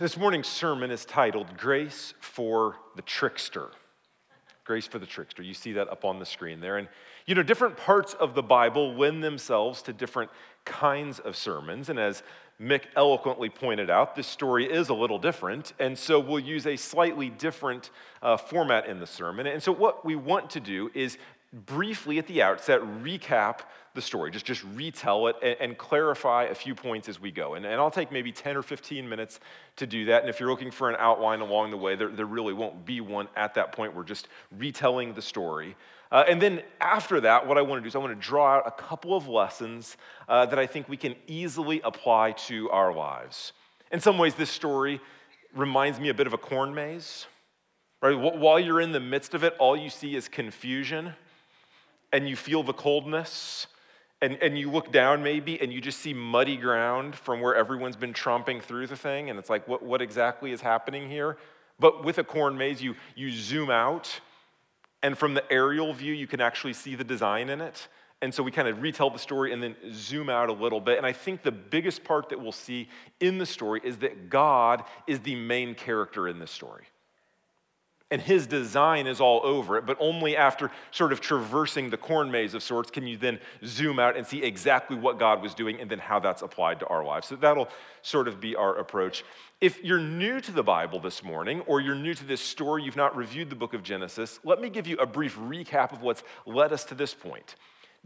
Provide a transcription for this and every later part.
This morning's sermon is titled Grace for the Trickster. Grace for the Trickster. You see that up on the screen there. And, you know, different parts of the Bible lend themselves to different kinds of sermons. And as Mick eloquently pointed out, this story is a little different. And so we'll use a slightly different uh, format in the sermon. And so what we want to do is briefly at the outset recap the story, just, just retell it and, and, clarify a few points as we go. And, and I'll take maybe 10 or 15 minutes to do that. And if you're looking for an outline along the way, there, there really won't be one at that point. We're just retelling the story. Uh, and then after that, what I want to do is I want to draw out a couple of lessons uh, that I think we can easily apply to our lives. In some ways, this story reminds me a bit of a corn maze. Right? While you're in the midst of it, all you see is confusion and you feel the coldness and, and you look down maybe and you just see muddy ground from where everyone's been tromping through the thing and it's like what, what exactly is happening here? But with a corn maze you, you zoom out and from the aerial view you can actually see the design in it. And so we kind of retell the story and then zoom out a little bit. And i think the biggest part that we'll see in the story is that god is the main character in this story and his design is all over it, but only after sort of traversing the corn maze of sorts can you then zoom out and see exactly what God was doing and then how that's applied to our lives. So that'll sort of be our approach. If you're new to the Bible this morning, or you're new to this story, you've not reviewed the book of Genesis, let me give you a brief recap of what's led us to this point.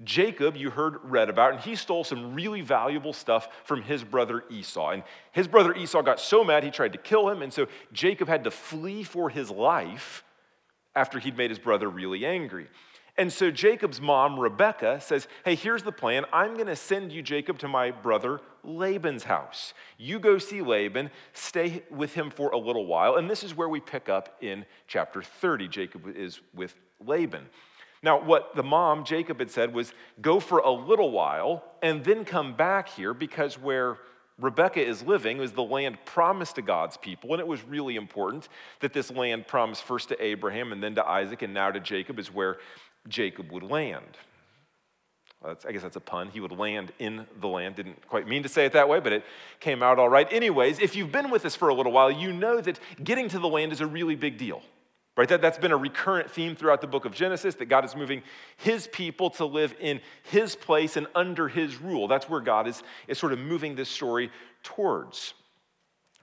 Jacob, you heard read about, and he stole some really valuable stuff from his brother Esau. And his brother Esau got so mad he tried to kill him, and so Jacob had to flee for his life after he'd made his brother really angry. And so Jacob's mom, Rebecca, says, Hey, here's the plan. I'm going to send you, Jacob, to my brother Laban's house. You go see Laban, stay with him for a little while. And this is where we pick up in chapter 30. Jacob is with Laban. Now, what the mom, Jacob, had said was go for a little while and then come back here because where Rebecca is living is the land promised to God's people. And it was really important that this land promised first to Abraham and then to Isaac and now to Jacob is where Jacob would land. I guess that's a pun. He would land in the land. Didn't quite mean to say it that way, but it came out all right. Anyways, if you've been with us for a little while, you know that getting to the land is a really big deal. Right? That, that's been a recurrent theme throughout the book of Genesis that God is moving his people to live in his place and under his rule. That's where God is, is sort of moving this story towards.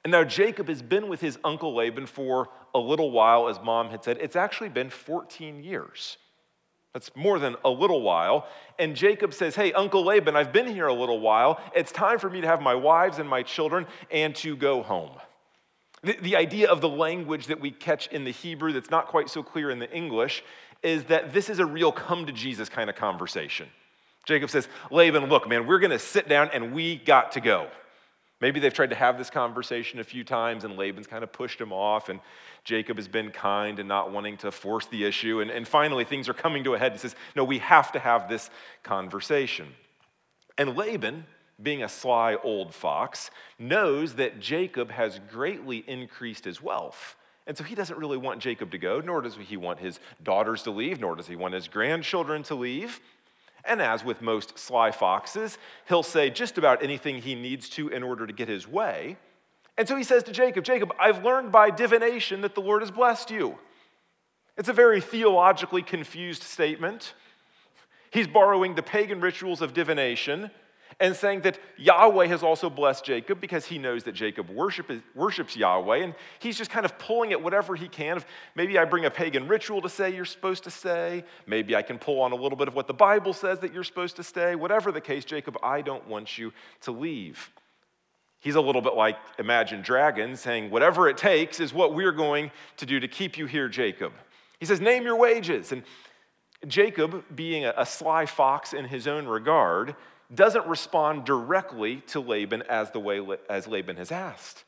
And now Jacob has been with his uncle Laban for a little while, as mom had said. It's actually been 14 years. That's more than a little while. And Jacob says, Hey, Uncle Laban, I've been here a little while. It's time for me to have my wives and my children and to go home. The, the idea of the language that we catch in the Hebrew that's not quite so clear in the English is that this is a real come to Jesus kind of conversation. Jacob says, Laban, look, man, we're going to sit down and we got to go. Maybe they've tried to have this conversation a few times and Laban's kind of pushed him off, and Jacob has been kind and not wanting to force the issue. And, and finally, things are coming to a head. He says, No, we have to have this conversation. And Laban, being a sly old fox, knows that Jacob has greatly increased his wealth. And so he doesn't really want Jacob to go, nor does he want his daughters to leave, nor does he want his grandchildren to leave. And as with most sly foxes, he'll say just about anything he needs to in order to get his way. And so he says to Jacob, Jacob, I've learned by divination that the Lord has blessed you. It's a very theologically confused statement. He's borrowing the pagan rituals of divination and saying that Yahweh has also blessed Jacob because he knows that Jacob worship, worships Yahweh, and he's just kind of pulling at whatever he can. Of maybe I bring a pagan ritual to say you're supposed to say. Maybe I can pull on a little bit of what the Bible says that you're supposed to say. Whatever the case, Jacob, I don't want you to leave. He's a little bit like Imagine Dragons saying, Whatever it takes is what we're going to do to keep you here, Jacob. He says, Name your wages. And Jacob, being a sly fox in his own regard, doesn't respond directly to Laban as the way as Laban has asked.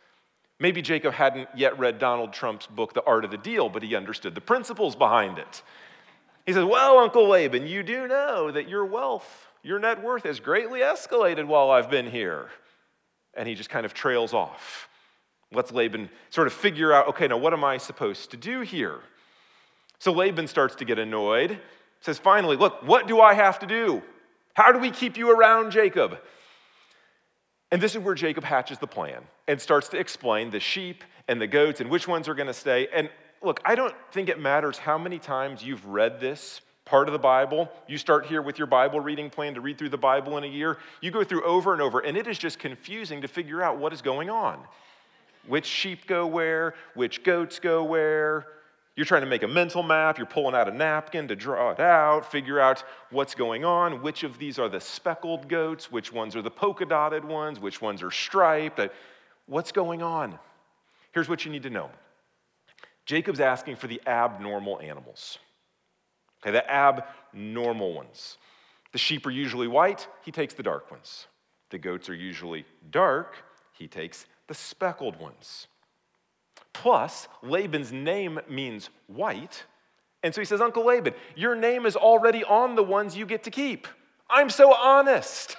Maybe Jacob hadn't yet read Donald Trump's book, The Art of the Deal, but he understood the principles behind it. He says, Well, Uncle Laban, you do know that your wealth, your net worth has greatly escalated while I've been here. And he just kind of trails off. Let's Laban sort of figure out, okay, now what am I supposed to do here? So Laban starts to get annoyed, says, Finally, look, what do I have to do? How do we keep you around, Jacob? And this is where Jacob hatches the plan and starts to explain the sheep and the goats and which ones are going to stay. And look, I don't think it matters how many times you've read this part of the Bible. You start here with your Bible reading plan to read through the Bible in a year. You go through over and over, and it is just confusing to figure out what is going on. Which sheep go where, which goats go where. You're trying to make a mental map, you're pulling out a napkin to draw it out, figure out what's going on, which of these are the speckled goats, which ones are the polka dotted ones, which ones are striped. Uh, what's going on? Here's what you need to know Jacob's asking for the abnormal animals. Okay, the abnormal ones. The sheep are usually white, he takes the dark ones. The goats are usually dark, he takes the speckled ones. Plus, Laban's name means white. And so he says, Uncle Laban, your name is already on the ones you get to keep. I'm so honest.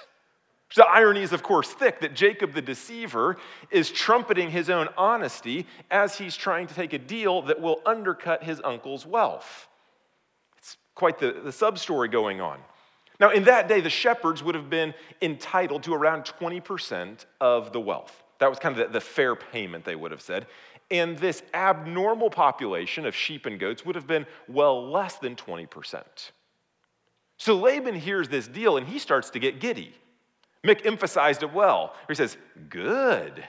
The irony is, of course, thick that Jacob the deceiver is trumpeting his own honesty as he's trying to take a deal that will undercut his uncle's wealth. It's quite the, the sub story going on. Now, in that day, the shepherds would have been entitled to around 20% of the wealth. That was kind of the, the fair payment, they would have said. And this abnormal population of sheep and goats would have been well less than 20%. So Laban hears this deal and he starts to get giddy. Mick emphasized it well. He says, Good.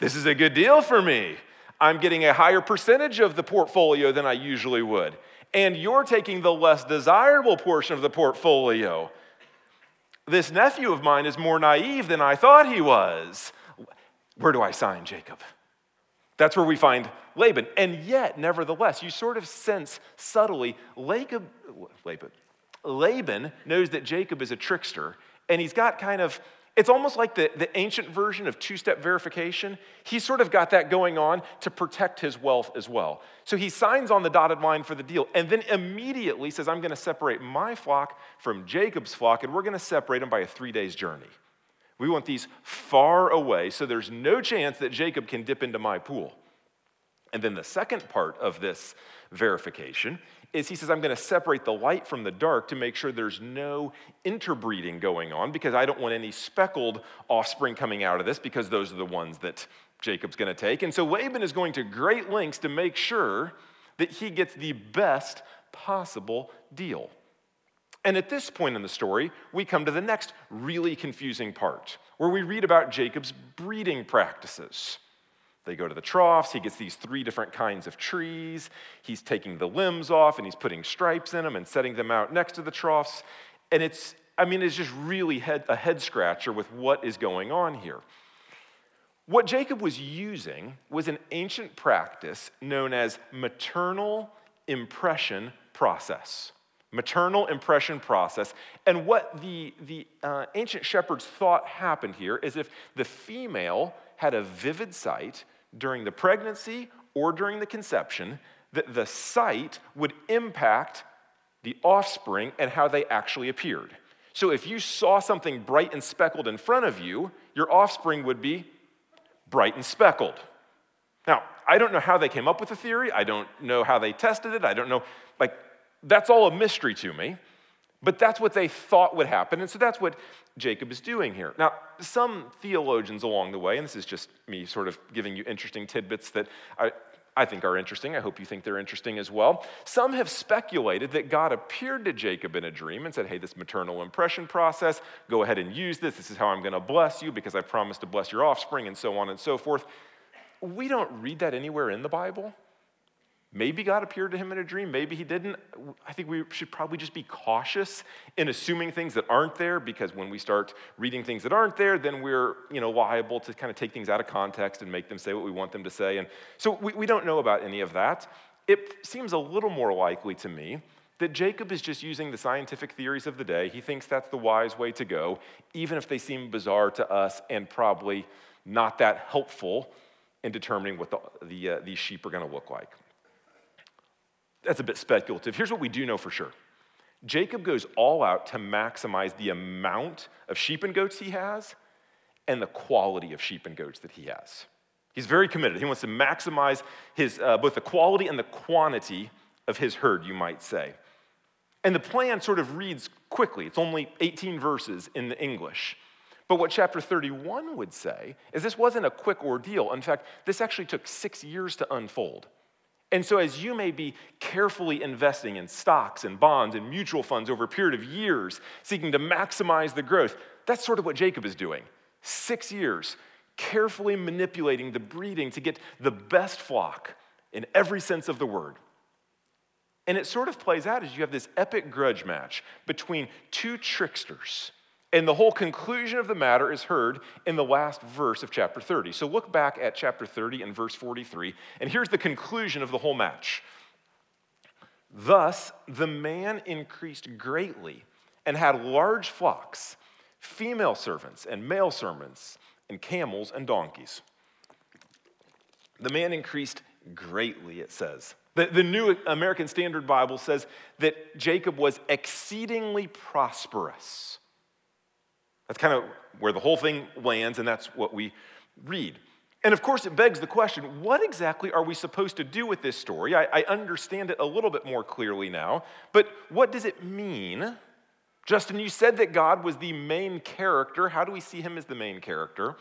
This is a good deal for me. I'm getting a higher percentage of the portfolio than I usually would. And you're taking the less desirable portion of the portfolio. This nephew of mine is more naive than I thought he was. Where do I sign, Jacob? That's where we find Laban. And yet, nevertheless, you sort of sense subtly Laban, Laban knows that Jacob is a trickster and he's got kind of it's almost like the, the ancient version of two step verification. He's sort of got that going on to protect his wealth as well. So he signs on the dotted line for the deal and then immediately says, I'm going to separate my flock from Jacob's flock, and we're going to separate them by a three days journey. We want these far away so there's no chance that Jacob can dip into my pool. And then the second part of this verification is he says, I'm going to separate the light from the dark to make sure there's no interbreeding going on because I don't want any speckled offspring coming out of this because those are the ones that Jacob's going to take. And so Laban is going to great lengths to make sure that he gets the best possible deal. And at this point in the story, we come to the next really confusing part where we read about Jacob's breeding practices. They go to the troughs. He gets these three different kinds of trees. He's taking the limbs off and he's putting stripes in them and setting them out next to the troughs. And it's, I mean, it's just really head, a head scratcher with what is going on here. What Jacob was using was an ancient practice known as maternal impression process. Maternal impression process. And what the, the uh, ancient shepherds thought happened here is if the female had a vivid sight, during the pregnancy or during the conception, that the sight would impact the offspring and how they actually appeared. So if you saw something bright and speckled in front of you, your offspring would be bright and speckled. Now, I don't know how they came up with the theory. I don't know how they tested it. I don't know. Like, that's all a mystery to me. But that's what they thought would happen. And so that's what Jacob is doing here. Now, some theologians along the way, and this is just me sort of giving you interesting tidbits that I, I think are interesting. I hope you think they're interesting as well. Some have speculated that God appeared to Jacob in a dream and said, Hey, this maternal impression process, go ahead and use this. This is how I'm going to bless you because I promised to bless your offspring, and so on and so forth. We don't read that anywhere in the Bible. Maybe God appeared to him in a dream, maybe he didn't. I think we should probably just be cautious in assuming things that aren't there because when we start reading things that aren't there, then we're you know, liable to kind of take things out of context and make them say what we want them to say. And so we, we don't know about any of that. It seems a little more likely to me that Jacob is just using the scientific theories of the day. He thinks that's the wise way to go, even if they seem bizarre to us and probably not that helpful in determining what the, the uh, these sheep are going to look like that's a bit speculative. Here's what we do know for sure Jacob goes all out to maximize the amount of sheep and goats he has and the quality of sheep and goats that he has. He's very committed. He wants to maximize his, uh, both the quality and the quantity of his herd, you might say. And the plan sort of reads quickly. It's only 18 verses in the English. But what chapter 31 would say is this wasn't a quick ordeal. In fact, this actually took six years to unfold. And so, as you may be carefully investing in stocks and bonds and mutual funds over a period of years, seeking to maximize the growth, that's sort of what Jacob is doing. Six years, carefully manipulating the breeding to get the best flock in every sense of the word. And it sort of plays out as you have this epic grudge match between two tricksters and the whole conclusion of the matter is heard in the last verse of chapter 30. So look back at chapter 30 and verse 43, and here's the conclusion of the whole match. Thus, the man increased greatly and had large flocks, female servants and male servants, and camels and donkeys. The man increased greatly, it says. The, the New American Standard Bible says that Jacob was exceedingly prosperous. That's kind of where the whole thing lands, and that's what we read. And of course, it begs the question what exactly are we supposed to do with this story? I, I, understand it a little bit more clearly now, but what does it mean? Justin, you said that God was the main character. How do we see him as the main character?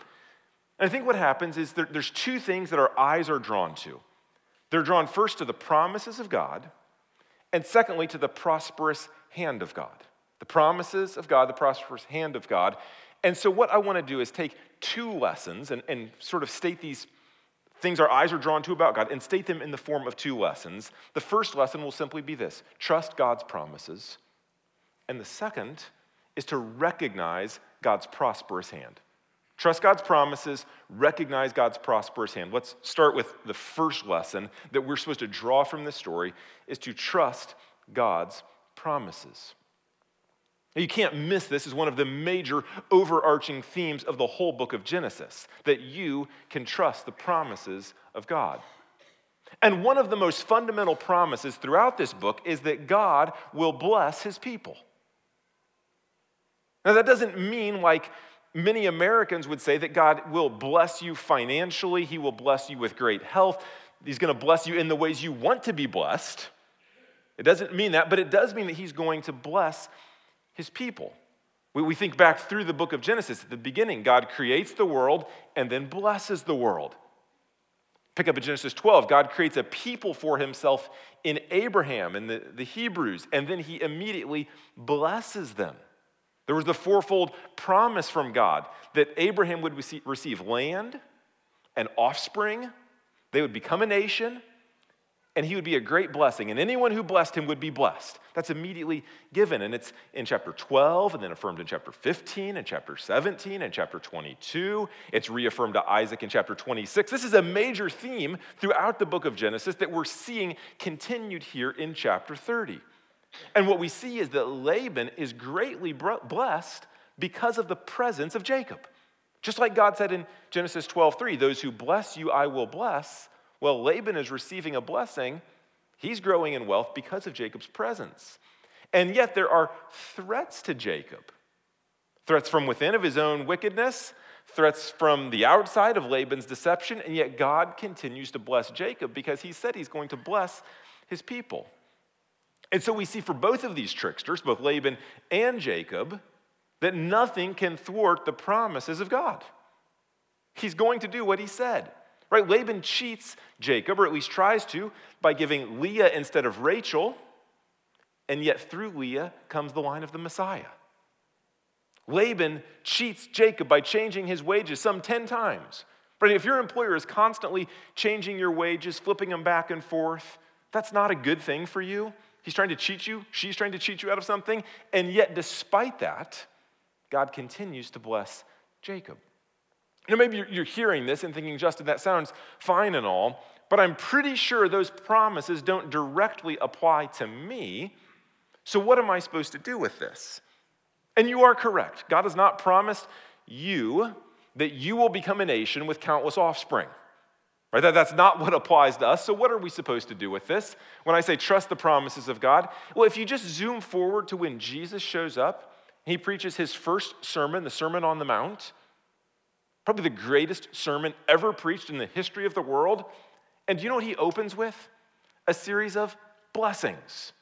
And I think what happens is there, there's two things that our eyes are drawn to. They're drawn first to the promises of God, and secondly to the prosperous hand of God the promises of God, the prosperous hand of God. And so, what I want to do is take two lessons and, and sort of state these things our eyes are drawn to about God and state them in the form of two lessons. The first lesson will simply be this trust God's promises. And the second is to recognize God's prosperous hand. Trust God's promises, recognize God's prosperous hand. Let's start with the first lesson that we're supposed to draw from this story is to trust God's promises. You can't miss this as one of the major overarching themes of the whole book of Genesis that you can trust the promises of God. And one of the most fundamental promises throughout this book is that God will bless his people. Now, that doesn't mean like many Americans would say that God will bless you financially, he will bless you with great health, he's going to bless you in the ways you want to be blessed. It doesn't mean that, but it does mean that he's going to bless his people. We, we think back through the book of Genesis. At the beginning, God creates the world and then blesses the world. Pick up in Genesis 12. God creates a people for himself in Abraham and the, the Hebrews, and then he immediately blesses them. There was the fourfold promise from God that Abraham would receive, receive land and offspring, they would become a nation, and he would be a great blessing, and anyone who blessed him would be blessed. That's immediately given, and it's in chapter 12, and then affirmed in chapter 15, and chapter 17, and chapter 22. It's reaffirmed to Isaac in chapter 26. This is a major theme throughout the book of Genesis that we're seeing continued here in chapter 30. And what we see is that Laban is greatly blessed because of the presence of Jacob. Just like God said in Genesis 12, 3, those who bless you, I will bless well, Laban is receiving a blessing. He's growing in wealth because of Jacob's presence. And yet there are threats to Jacob threats from within of his own wickedness, threats from the outside of Laban's deception, and yet God continues to bless Jacob because he said he's going to bless his people. And so we see for both of these tricksters, both Laban and Jacob, that nothing can thwart the promises of God. He's going to do what he said. Right? Laban cheats Jacob, or at least tries to, by giving Leah instead of Rachel, and yet through Leah comes the line of the Messiah. Laban cheats Jacob by changing his wages some 10 times. But if your employer is constantly changing your wages, flipping them back and forth, that's not a good thing for you. He's trying to cheat you, she's trying to cheat you out of something, and yet, despite that, God continues to bless Jacob. You know, maybe you're hearing this and thinking, Justin, that sounds fine and all, but I'm pretty sure those promises don't directly apply to me. So, what am I supposed to do with this? And you are correct. God has not promised you that you will become a nation with countless offspring. Right? That, that's not what applies to us. So, what are we supposed to do with this? When I say trust the promises of God, well, if you just zoom forward to when Jesus shows up, he preaches his first sermon, the Sermon on the Mount probably the greatest sermon ever preached in the history of the world. And do you know what he opens with? A series of blessings.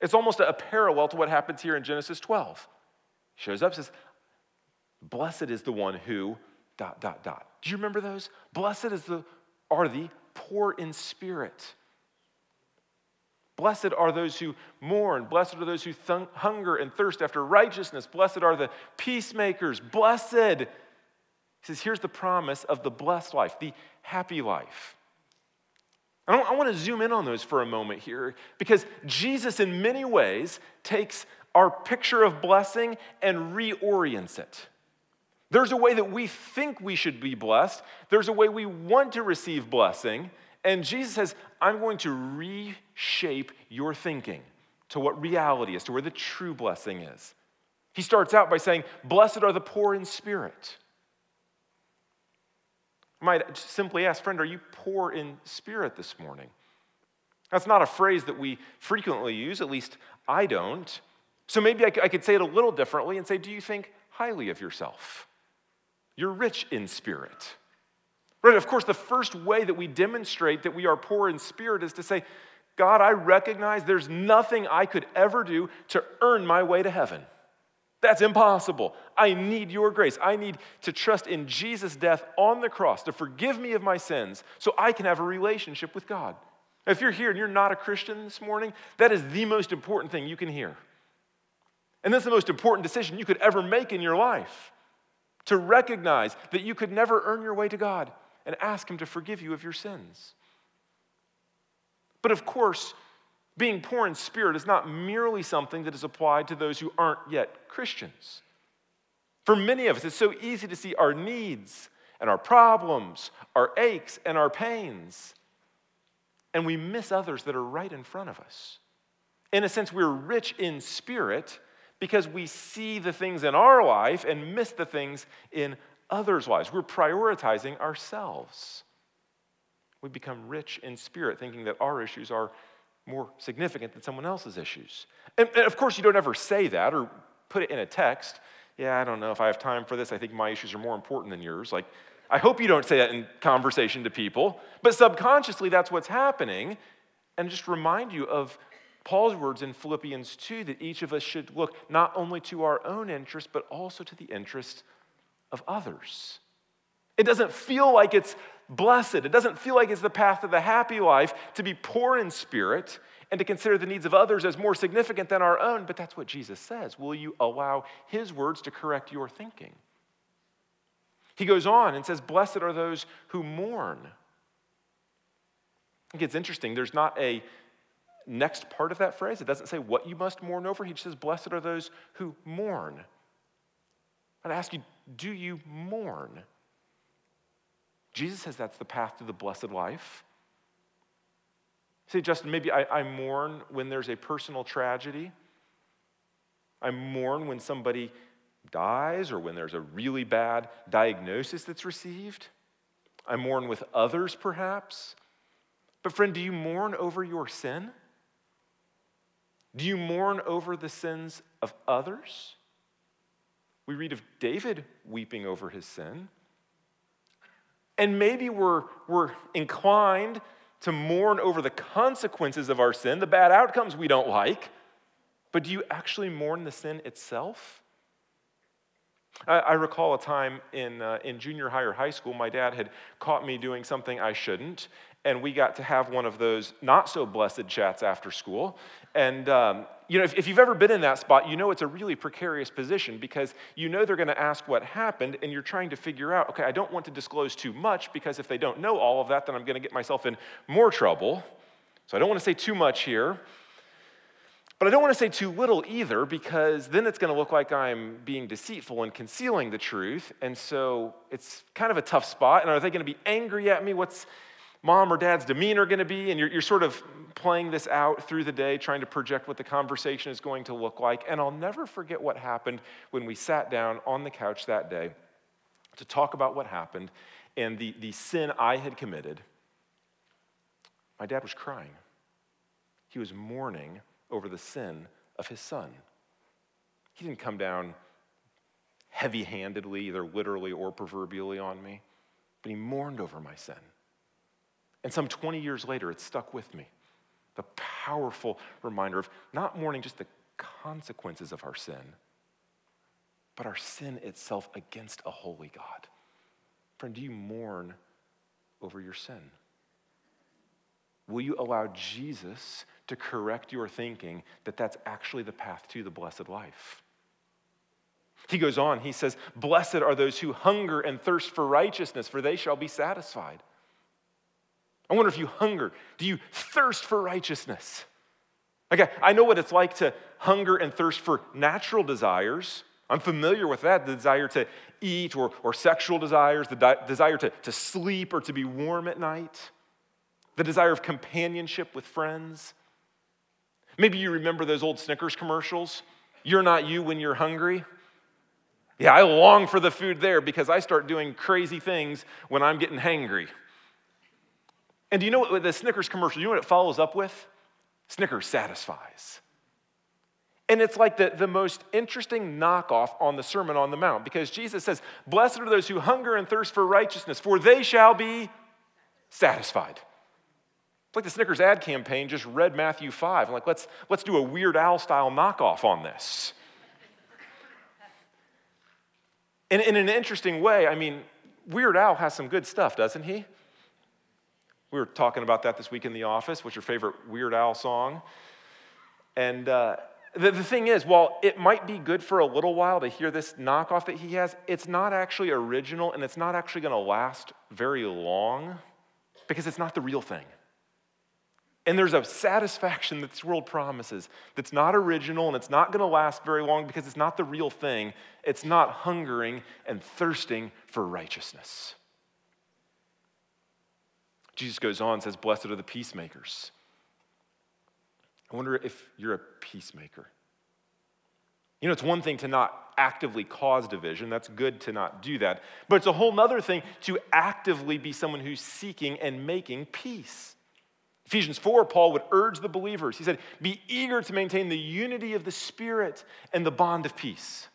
It's almost a parallel to what happens here in Genesis 12. He shows up says, Blessed is the one who, dot, dot, dot. Do you remember those? Blessed is the, are the poor in spirit. Blessed are those who mourn. Blessed are those who th- hunger and thirst after righteousness. Blessed are the peacemakers. Blessed. He says, here's the promise of the blessed life, the happy life. I, I want to zoom in on those for a moment here because Jesus, in many ways, takes our picture of blessing and reorients it. There's a way that we think we should be blessed, there's a way we want to receive blessing. And Jesus says, I'm going to reshape your thinking to what reality is, to where the true blessing is. He starts out by saying, Blessed are the poor in spirit. I might simply ask, friend, are you poor in spirit this morning? That's not a phrase that we frequently use, at least I don't. So maybe I could say it a little differently and say, Do you think highly of yourself? You're rich in spirit. Right? Of course, the first way that we demonstrate that we are poor in spirit is to say, God, I recognize there's nothing I could ever do to earn my way to heaven. That's impossible. I need your grace. I need to trust in Jesus' death on the cross to forgive me of my sins so I can have a relationship with God. If you're here and you're not a Christian this morning, that is the most important thing you can hear. And that's the most important decision you could ever make in your life to recognize that you could never earn your way to God and ask Him to forgive you of your sins. But of course, being poor in spirit is not merely something that is applied to those who aren't yet Christians. For many of us, it's so easy to see our needs and our problems, our aches and our pains, and we miss others that are right in front of us. In a sense, we're rich in spirit because we see the things in our life and miss the things in others' lives. We're prioritizing ourselves. We become rich in spirit, thinking that our issues are more significant than someone else's issues. And, and, of course, you don't ever say that or put it in a text. Yeah, I don't know if I have time for this. I think my issues are more important than yours. Like, I hope you don't say that in conversation to people, but subconsciously, that's what's happening. And just remind you of Paul's words in Philippians 2 that each of us should look not only to our own interest, but also to the interest of others. It doesn't feel like it's blessed. It doesn't feel like it's the path of the happy life to be poor in spirit and to consider the needs of others as more significant than our own, but that's what Jesus says. Will you allow his words to correct your thinking? He goes on and says, Blessed are those who mourn. I think it's interesting. There's not a next part of that phrase. It doesn't say what you must mourn over. He just says, Blessed are those who mourn. I'd ask you, do you mourn? Jesus says that's the path to the blessed life. Say, Justin, maybe I, I mourn when there's a personal tragedy. I mourn when somebody dies or when there's a really bad diagnosis that's received. I mourn with others, perhaps. But, friend, do you mourn over your sin? Do you mourn over the sins of others? We read of David weeping over his sin. And maybe we're, we're inclined to mourn over the consequences of our sin, the bad outcomes we don't like. But do you actually mourn the sin itself? I, I recall a time in, uh, in junior high or high school, my dad had caught me doing something I shouldn't, and we got to have one of those not so blessed chats after school. And, um, you know, if, if, you've ever been in that spot, you know it's a really precarious position because you know they're going to ask what happened, and you're trying to figure out, okay, I don't want to disclose too much because if they don't know all of that, then I'm going to get myself in more trouble. So I don't want to say too much here. But I don't want to say too little either because then it's going to look like I'm being deceitful and concealing the truth. And so it's kind of a tough spot. And are they going to be angry at me? What's mom or dad's demeanor going to be? And you're, you're sort of playing this out through the day, trying to project what the conversation is going to look like. And I'll never forget what happened when we sat down on the couch that day to talk about what happened and the, the sin I had committed. My dad was crying, he was mourning over the sin of his son. He didn't come down heavy handedly, either literally or proverbially, on me, but he mourned over my sin. And some 20 years later, it stuck with me. The powerful reminder of not mourning just the consequences of our sin, but our sin itself against a holy God. Friend, do you mourn over your sin? Will you allow Jesus to correct your thinking that that's actually the path to the blessed life? He goes on, he says, Blessed are those who hunger and thirst for righteousness, for they shall be satisfied. I wonder if you hunger. Do you thirst for righteousness? Okay, I know what it's like to hunger and thirst for natural desires. I'm familiar with that the desire to eat or, or sexual desires, the di- desire to, to sleep or to be warm at night, the desire of companionship with friends. Maybe you remember those old Snickers commercials. You're not you when you're hungry. Yeah, I long for the food there because I start doing crazy things when I'm getting hangry. And do you know what the Snickers commercial, you know what it follows up with? Snickers satisfies. And it's like the, the most interesting knockoff on the Sermon on the Mount because Jesus says, Blessed are those who hunger and thirst for righteousness, for they shall be satisfied. It's like the Snickers ad campaign just read Matthew 5. I'm like, let's, let's do a Weird Al style knockoff on this. and in an interesting way, I mean, Weird Al has some good stuff, doesn't he? We were talking about that this week in the office. What's your favorite Weird Al song? And uh, the, the thing is, while it might be good for a little while to hear this knockoff that he has, it's not actually original and it's not actually going to last very long because it's not the real thing. And there's a satisfaction that this world promises that's not original and it's not going to last very long because it's not the real thing. It's not hungering and thirsting for righteousness. Jesus goes on and says, Blessed are the peacemakers. I wonder if you're a peacemaker. You know, it's one thing to not actively cause division. That's good to not do that. But it's a whole other thing to actively be someone who's seeking and making peace. Ephesians 4, Paul would urge the believers. He said, Be eager to maintain the unity of the Spirit and the bond of peace.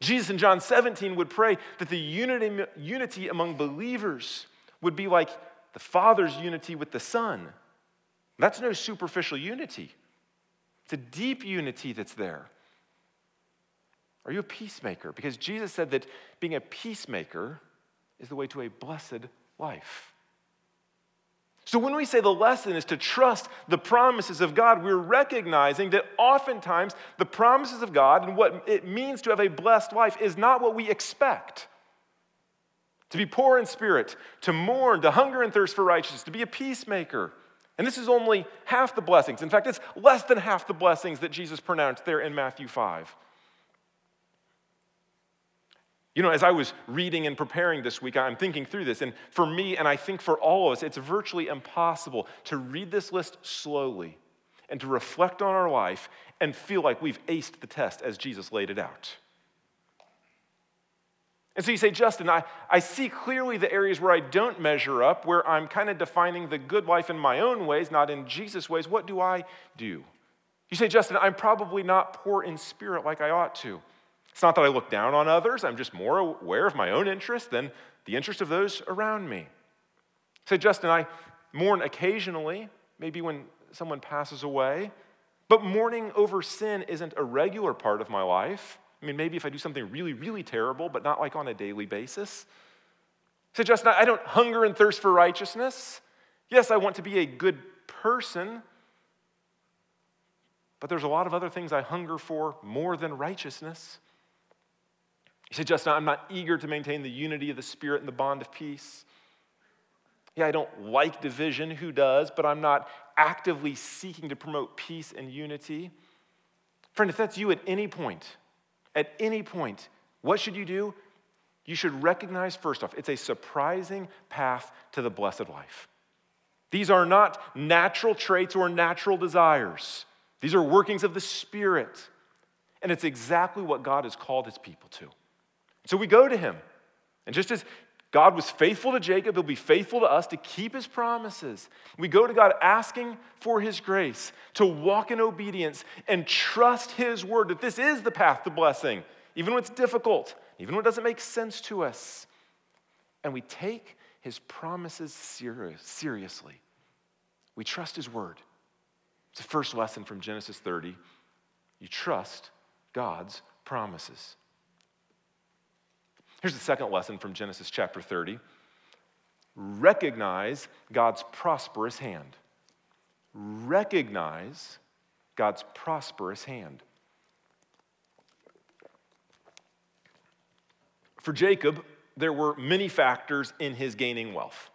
Jesus in John 17 would pray that the unity, unity among believers would be like the Father's unity with the Son. That's no superficial unity, it's a deep unity that's there. Are you a peacemaker? Because Jesus said that being a peacemaker is the way to a blessed life. So, when we say the lesson is to trust the promises of God, we're recognizing that oftentimes the promises of God and what it means to have a blessed life is not what we expect to be poor in spirit, to mourn, to hunger and thirst for righteousness, to be a peacemaker. And this is only half the blessings. In fact, it's less than half the blessings that Jesus pronounced there in Matthew 5. You know, as I was reading and preparing this week, I'm thinking through this, and for me, and I think for all of us, it's virtually impossible to read this list slowly and to reflect on our life and feel like we've aced the test as Jesus laid it out. And so you say, Justin, I, I see clearly the areas where I don't measure up, where I'm kind of defining the good life in my own ways, not in Jesus' ways. What do I do? You say, Justin, I'm probably not poor in spirit like I ought to. It's not that I look down on others, I'm just more aware of my own interest than the interest of those around me. Say, Justin, I mourn occasionally, maybe when someone passes away, but mourning over sin isn't a regular part of my life. I mean, maybe if I do something really, really terrible, but not like on a daily basis. Say, Justin, I don't hunger and thirst for righteousness. Yes, I want to be a good person, but there's a lot of other things I hunger for more than righteousness. You say, Justin, I'm not eager to maintain the unity of the Spirit and the bond of peace. Yeah, I don't like division. Who does? But I'm not actively seeking to promote peace and unity. Friend, if that's you at any point, at any point, what should you do? You should recognize, first off, it's a surprising path to the blessed life. These are not natural traits or natural desires, these are workings of the Spirit. And it's exactly what God has called his people to. So we go to him. And just as God was faithful to Jacob, he'll be faithful to us to keep his promises. We go to God asking for his grace, to walk in obedience and trust his word that this is the path to blessing, even when it's difficult, even when it doesn't make sense to us. And we take his promises serious, seriously. We trust his word. It's the first lesson from Genesis 30. You trust God's promises. Here's the second lesson from Genesis chapter 30 recognize God's prosperous hand. Recognize God's prosperous hand. For Jacob, there were many factors in his gaining wealth.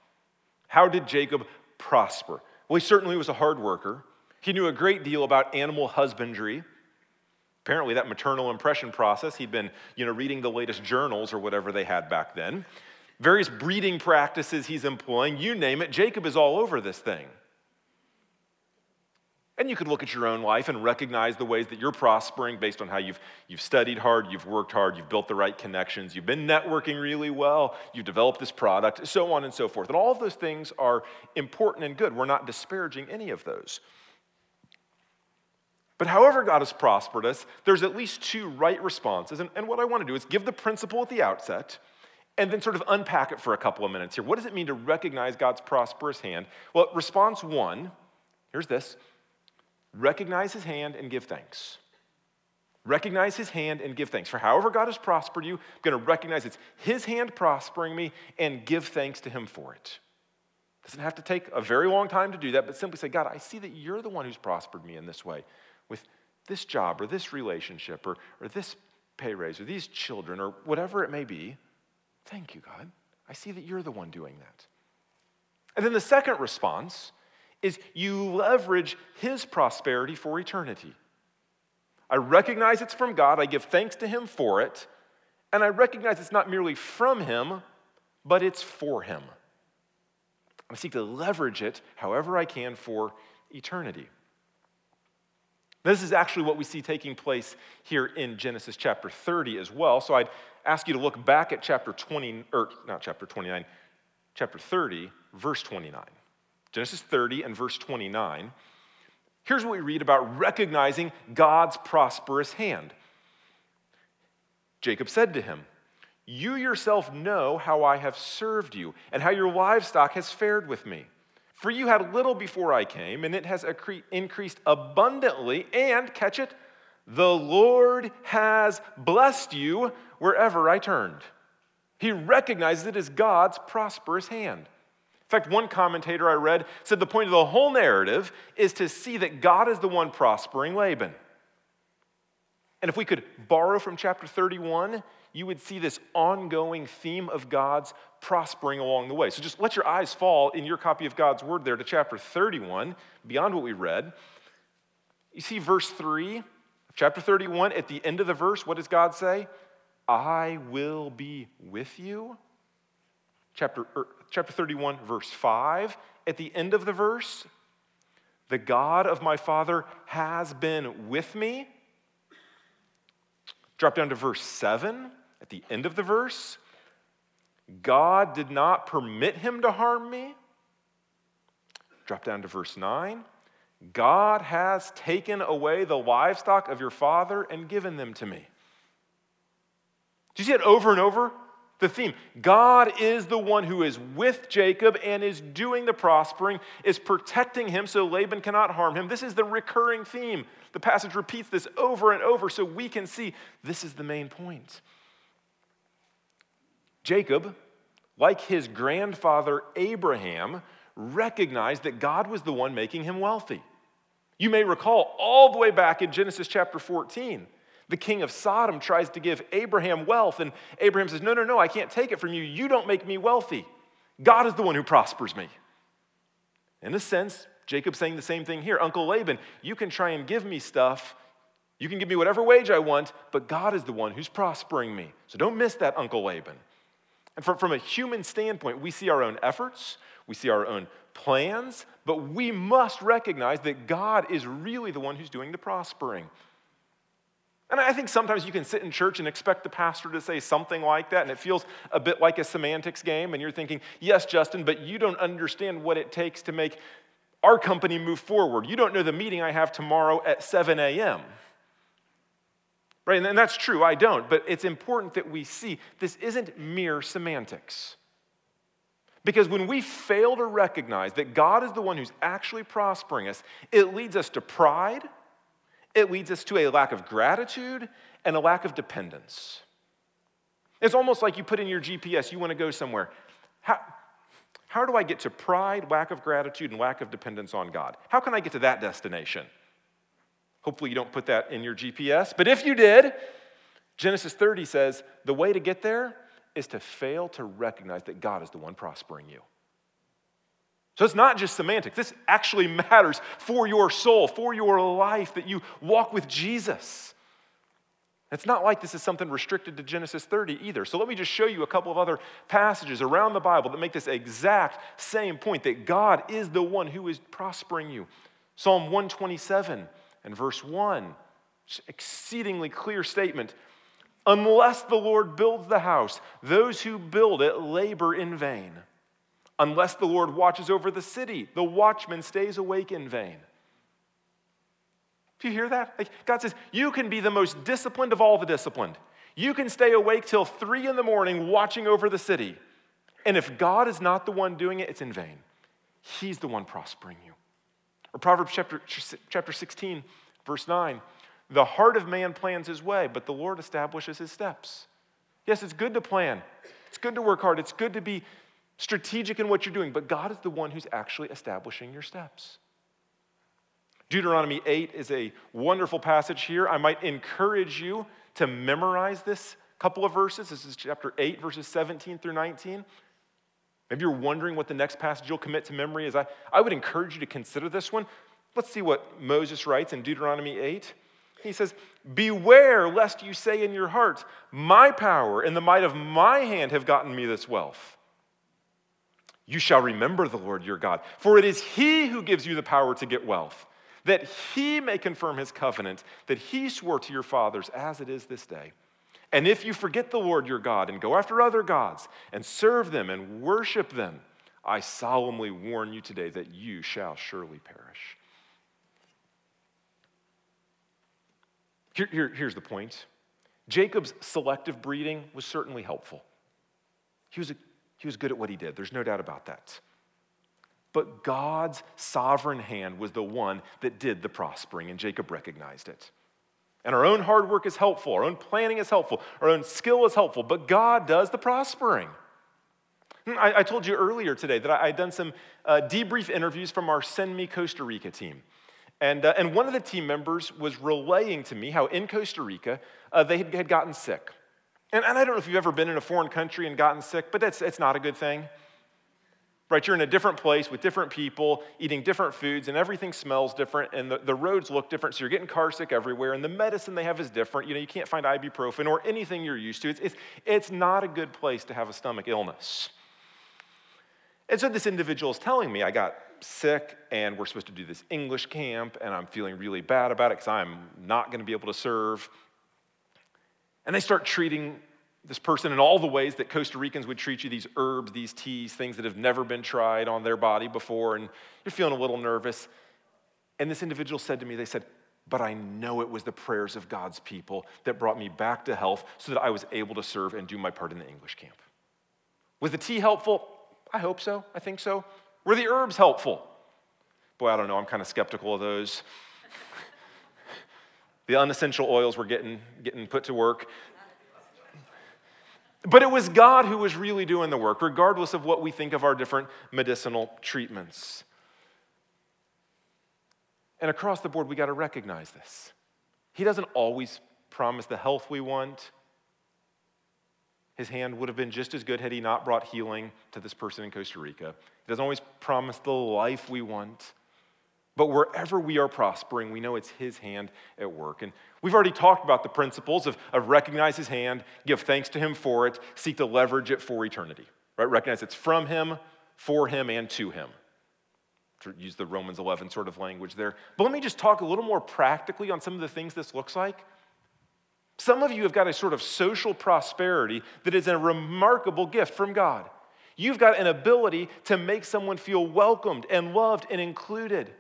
How did Jacob prosper? Well, he certainly was a hard worker. He knew a great deal about animal husbandry. Apparently, that maternal impression process, he'd been you know, reading the latest journals or whatever they had back then. Various breeding practices he's employing, you name it, Jacob is all over this thing. And you could look at your own life and recognize the ways that you're prospering based on how you've, you've studied hard, you've worked hard, you've built the right connections, you've been networking really well, you've developed this product, so on and so forth. And all of those things are important and good. We're not disparaging any of those. But however God has prospered us, there's at least two right responses. And, and what I want to do is give the principle at the outset and then sort of unpack it for a couple of minutes here. What does it mean to recognize God's prosperous hand? Well, response one here's this recognize his hand and give thanks. Recognize his hand and give thanks. For however God has prospered you, I'm going to recognize it's his hand prospering me and give thanks to him for it. Doesn't have to take a very long time to do that, but simply say, God, I see that you're the one who's prospered me in this way with this job or this relationship or, or this pay raise or these children or whatever it may be. Thank you, God. I see that you're the one doing that. And then the second response is you leverage his prosperity for eternity. I recognize it's from God, I give thanks to him for it, and I recognize it's not merely from him, but it's for him. I seek to leverage it however I can for eternity. This is actually what we see taking place here in Genesis chapter 30 as well. So I'd ask you to look back at chapter 20, or not chapter 29, chapter 30, verse 29. Genesis 30 and verse 29. Here's what we read about recognizing God's prosperous hand. Jacob said to him, You yourself know how I have served you, and how your livestock has fared with me. For you had little before I came, and it has increased abundantly, and catch it, the Lord has blessed you wherever I turned. He recognizes it as God's prosperous hand. In fact, one commentator I read said the point of the whole narrative is to see that God is the one prospering Laban. And if we could borrow from chapter 31, you would see this ongoing theme of God's prospering along the way. So just let your eyes fall in your copy of God's word there to chapter 31, beyond what we read. You see verse 3 of chapter 31, at the end of the verse, what does God say? I will be with you. Chapter, er, chapter 31, verse 5, at the end of the verse, the God of my father has been with me. Drop down to verse 7 at the end of the verse. God did not permit him to harm me. Drop down to verse 9. God has taken away the livestock of your father and given them to me. Do you see it over and over? The theme God is the one who is with Jacob and is doing the prospering, is protecting him so Laban cannot harm him. This is the recurring theme. The passage repeats this over and over so we can see this is the main point. Jacob, like his grandfather Abraham, recognized that God was the one making him wealthy. You may recall all the way back in Genesis chapter 14, the king of Sodom tries to give Abraham wealth, and Abraham says, No, no, no, I can't take it from you. You don't make me wealthy. God is the one who prospers me. In a sense, Jacob's saying the same thing here. Uncle Laban, you can try and give me stuff. You can give me whatever wage I want, but God is the one who's prospering me. So don't miss that, Uncle Laban. And from, from a human standpoint, we see our own efforts, we see our own plans, but we must recognize that God is really the one who's doing the prospering. And I think sometimes you can sit in church and expect the pastor to say something like that, and it feels a bit like a semantics game, and you're thinking, yes, Justin, but you don't understand what it takes to make our company move forward. You don't know the meeting I have tomorrow at 7 a.m. Right? And that's true, I don't. But it's important that we see this isn't mere semantics. Because when we fail to recognize that God is the one who's actually prospering us, it leads us to pride, it leads us to a lack of gratitude, and a lack of dependence. It's almost like you put in your GPS, you want to go somewhere. How, how do I get to pride, lack of gratitude, and lack of dependence on God? How can I get to that destination? Hopefully, you don't put that in your GPS, but if you did, Genesis 30 says the way to get there is to fail to recognize that God is the one prospering you. So it's not just semantics. This actually matters for your soul, for your life, that you walk with Jesus. It's not like this is something restricted to Genesis 30 either. So let me just show you a couple of other passages around the Bible that make this exact same point that God is the one who is prospering you. Psalm 127 and verse 1, exceedingly clear statement. Unless the Lord builds the house, those who build it labor in vain. Unless the Lord watches over the city, the watchman stays awake in vain. Do you hear that? God says, you can be the most disciplined of all the disciplined. You can stay awake till three in the morning watching over the city. And if God is not the one doing it, it's in vain. He's the one prospering you. Or Proverbs chapter, chapter 16, verse 9 The heart of man plans his way, but the Lord establishes his steps. Yes, it's good to plan, it's good to work hard, it's good to be strategic in what you're doing, but God is the one who's actually establishing your steps. Deuteronomy 8 is a wonderful passage here. I might encourage you to memorize this couple of verses. This is chapter 8, verses 17 through 19. Maybe you're wondering what the next passage you'll commit to memory is. I, I would encourage you to consider this one. Let's see what Moses writes in Deuteronomy 8. He says, Beware lest you say in your heart, My power and the might of my hand have gotten me this wealth. You shall remember the Lord your God, for it is he who gives you the power to get wealth that he may confirm his covenant that he swore to your fathers as it is this day. And if you forget the Lord your God and go after other gods and serve them and worship them, I solemnly warn you today that you shall surely perish. Here, here, here's the point Jacob's selective breeding was certainly helpful. He was, a, he was good at what he did, there's no doubt about that. But God's sovereign hand was the one that did the prospering, and Jacob recognized it. And our own hard work is helpful, our own planning is helpful, our own skill is helpful, but God does the prospering. Hmm, I, I told you earlier today that I, had done some uh, debrief interviews from our Send Me Costa Rica team. And, uh, and one of the team members was relaying to me how in Costa Rica uh, they had, had gotten sick. And, and, I don't know if you've ever been in a foreign country and gotten sick, but that's, it's not a good thing right? You're in a different place with different people, eating different foods, and everything smells different, and the, the roads look different, so you're getting car sick everywhere, and the medicine they have is different. You know, you can't find ibuprofen or anything you're used to. It's, it's, it's not a good place to have a stomach illness. And so this individual is telling me, I got sick, and we're supposed to do this English camp, and I'm feeling really bad about it because I'm not going to be able to serve. And they start treating this person in all the ways that Costa Ricans would treat you these herbs, these teas, things that have never been tried on their body before, and you're feeling a little nervous. And this individual said to me, they said, but I know it was the prayers of God's people that brought me back to health so that I was able to serve and do my part in the English camp. Was the tea helpful? I hope so. I think so. Were the herbs helpful? Boy, I don't know. I'm kind of skeptical of those. the unessential oils were getting, getting put to work. But it was God who was really doing the work, regardless of what we think of our different medicinal treatments. And across the board, we got to recognize this. He doesn't always promise the health we want. His hand would have been just as good had he not brought healing to this person in Costa Rica. He doesn't always promise the life we want. But wherever we are prospering, we know it's His hand at work. And we've already talked about the principles of, of recognize His hand, give thanks to Him for it, seek to leverage it for eternity. Right? Recognize it's from Him, for Him, and to Him. To use the Romans 11 sort of language there. But let me just talk a little more practically on some of the things this looks like. Some of you have got a sort of social prosperity that is a remarkable gift from God. You've got an ability to make someone feel welcomed and loved and included.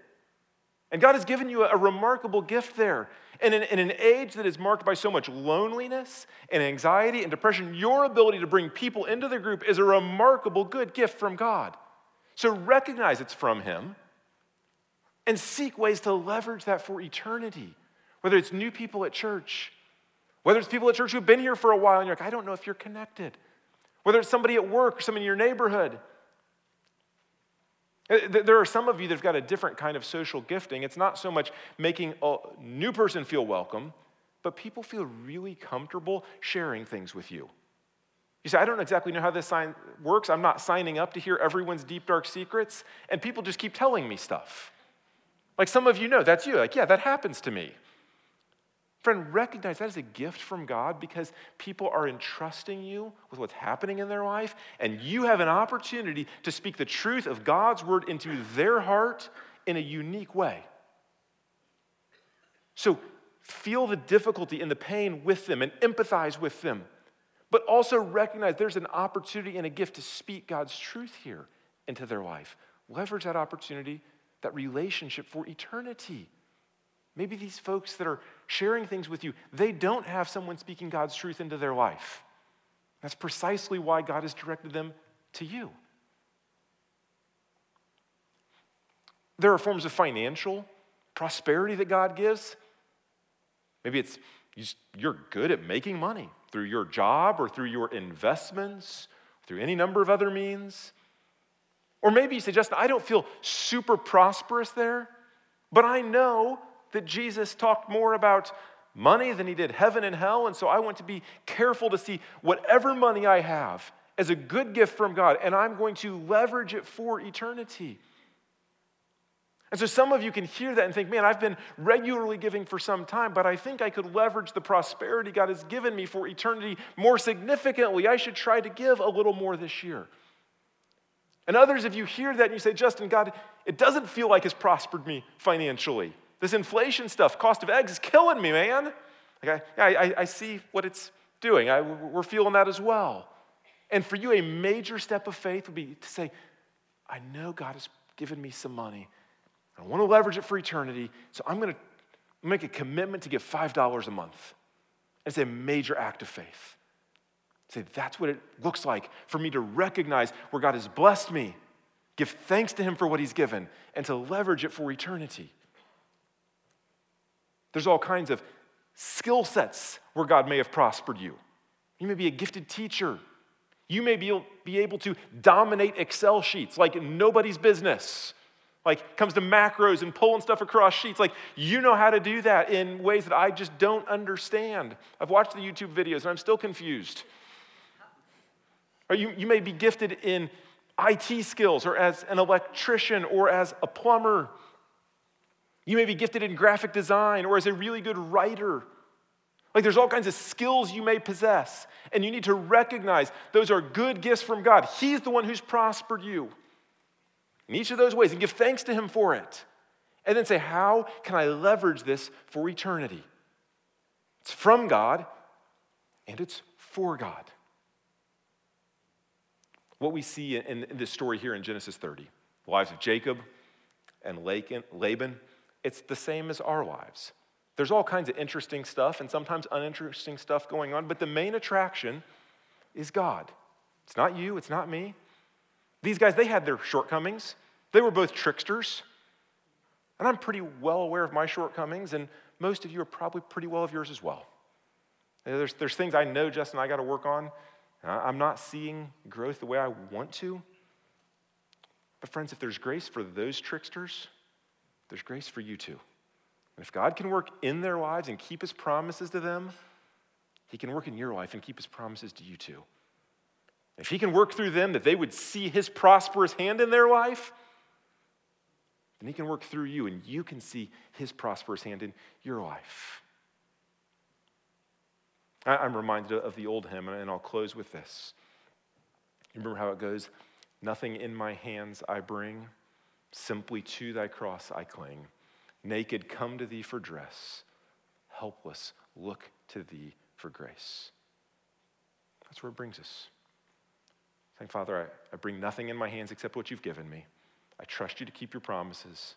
And God has given you a, remarkable gift there. And in, in, an age that is marked by so much loneliness and anxiety and depression, your ability to bring people into the group is a remarkable good gift from God. So recognize it's from Him and seek ways to leverage that for eternity, whether it's new people at church Whether it's people at church who've been here for a while and you're like, I don't know if you're connected. Whether it's somebody at work or someone in your neighborhood. Uh, there are some of you that have got a different kind of social gifting. It's not so much making a new person feel welcome, but people feel really comfortable sharing things with you. You say, I don't exactly know how this sign works. I'm not signing up to hear everyone's deep, dark secrets. And people just keep telling me stuff. Like some of you know, that's you. Like, yeah, that happens to me. Friend, recognize that is a gift from God because people are entrusting you with what's happening in their life, and you have an opportunity to speak the truth of God's word into their heart in a unique way. So feel the difficulty and the pain with them and empathize with them, but also recognize there's an opportunity and a gift to speak God's truth here into their life. Leverage that opportunity, that relationship for eternity. Maybe these folks that are sharing things with you, they don't have someone speaking God's truth into their life. That's precisely why God has directed them to you. There are forms of financial prosperity that God gives. Maybe it's you're good at making money through your job or through your investments, through any number of other means. Or maybe you say, Justin, I don't feel super prosperous there, but I know that Jesus talked more about money than he did heaven and hell. And so I want to be careful to see whatever money I have as a good gift from God, and I'm going to leverage it for eternity. And so some of you can hear that and think, man, I've been regularly giving for some time, but I think I could leverage the prosperity God has given me for eternity more significantly. I should try to give a little more this year. And others of you hear that and you say, Justin, God, it doesn't feel like has prospered me financially. This inflation stuff, cost of eggs, is killing me, man. Like I, I, I see what it's doing. I, we're feeling that as well. And for you, a major step of faith would be to say, I know God has given me some money. I want to leverage it for eternity, so I'm going to make a commitment to give $5 a month. It's a major act of faith. Say, that's what it looks like for me to recognize where God has blessed me, give thanks to Him for what He's given, and to leverage it for eternity. There's all kinds of skill sets where God may have prospered you. You may be a gifted teacher. You may be, able to dominate Excel sheets like nobody's business. Like comes to macros and pulling stuff across sheets. Like you know how to do that in ways that I just don't understand. I've watched the YouTube videos and I'm still confused. Or you, you may be gifted in IT skills or as an electrician or as a plumber you may be gifted in graphic design or as a really good writer. Like there's all kinds of skills you may possess, and you need to recognize those are good gifts from God. He's the one who's prospered you in each of those ways and give thanks to Him for it. And then say, How can I leverage this for eternity? It's from God and it's for God. What we see in, this story here in Genesis 30, the lives of Jacob and Laban it's the same as our lives. There's all kinds of interesting stuff and sometimes uninteresting stuff going on, but the main attraction is God. It's not you, it's not me. These guys, they had their shortcomings. They were both tricksters. And I'm pretty well aware of my shortcomings, and most of you are probably pretty well of yours as well. There's, there's things I know, Justin, I got to work on. I'm not seeing growth the way I want to. But, friends, if there's grace for those tricksters, there's grace for you too. And if God can work in their lives and keep his promises to them, he can work in your life and keep his promises to you too. If he can work through them that they would see his prosperous hand in their life, then he can work through you and you can see his prosperous hand in your life. I'm reminded of the old hymn, and I'll close with this. You remember how it goes? Nothing in my hands I bring Simply to thy cross I cling. Naked, come to thee for dress. Helpless, look to thee for grace. That's where it brings us. Saying, Father, I, I bring nothing in my hands except what you've given me. I trust you to keep your promises.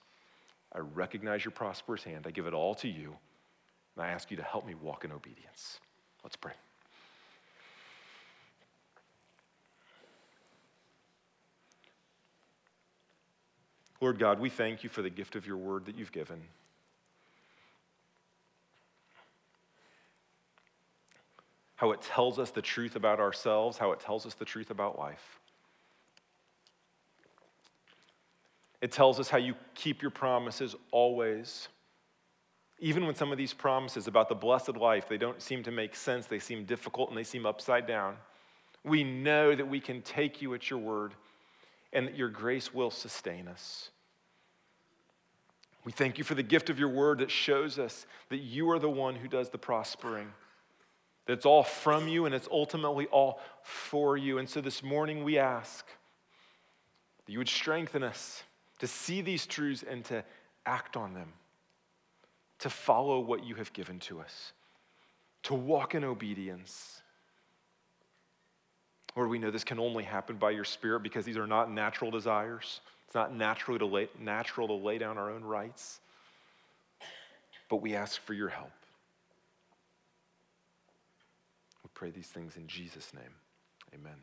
I recognize your prosperous hand. I give it all to you. And I ask you to help me walk in obedience. Let's pray. Lord God, we thank you for the gift of your word that you've given. how it tells us the truth about ourselves, how it tells us the truth about life. It tells us how you keep your promises always. Even when some of these promises about the blessed life, they don't seem to make sense, they seem difficult and they seem upside down. We know that we can take you at your word and that your grace will sustain us. We thank you for the gift of your word that shows us that you are the one who does the prospering. That it's all from you and it's ultimately all for you. And so this morning we ask that you would strengthen us to see these truths and to act on them, to follow what you have given to us, to walk in obedience. Lord, we know this can only happen by your Spirit because these are not natural desires. It's not natural to lay, natural to lay down our own rights. But we ask for your help. We pray these things in Jesus' name. Amen.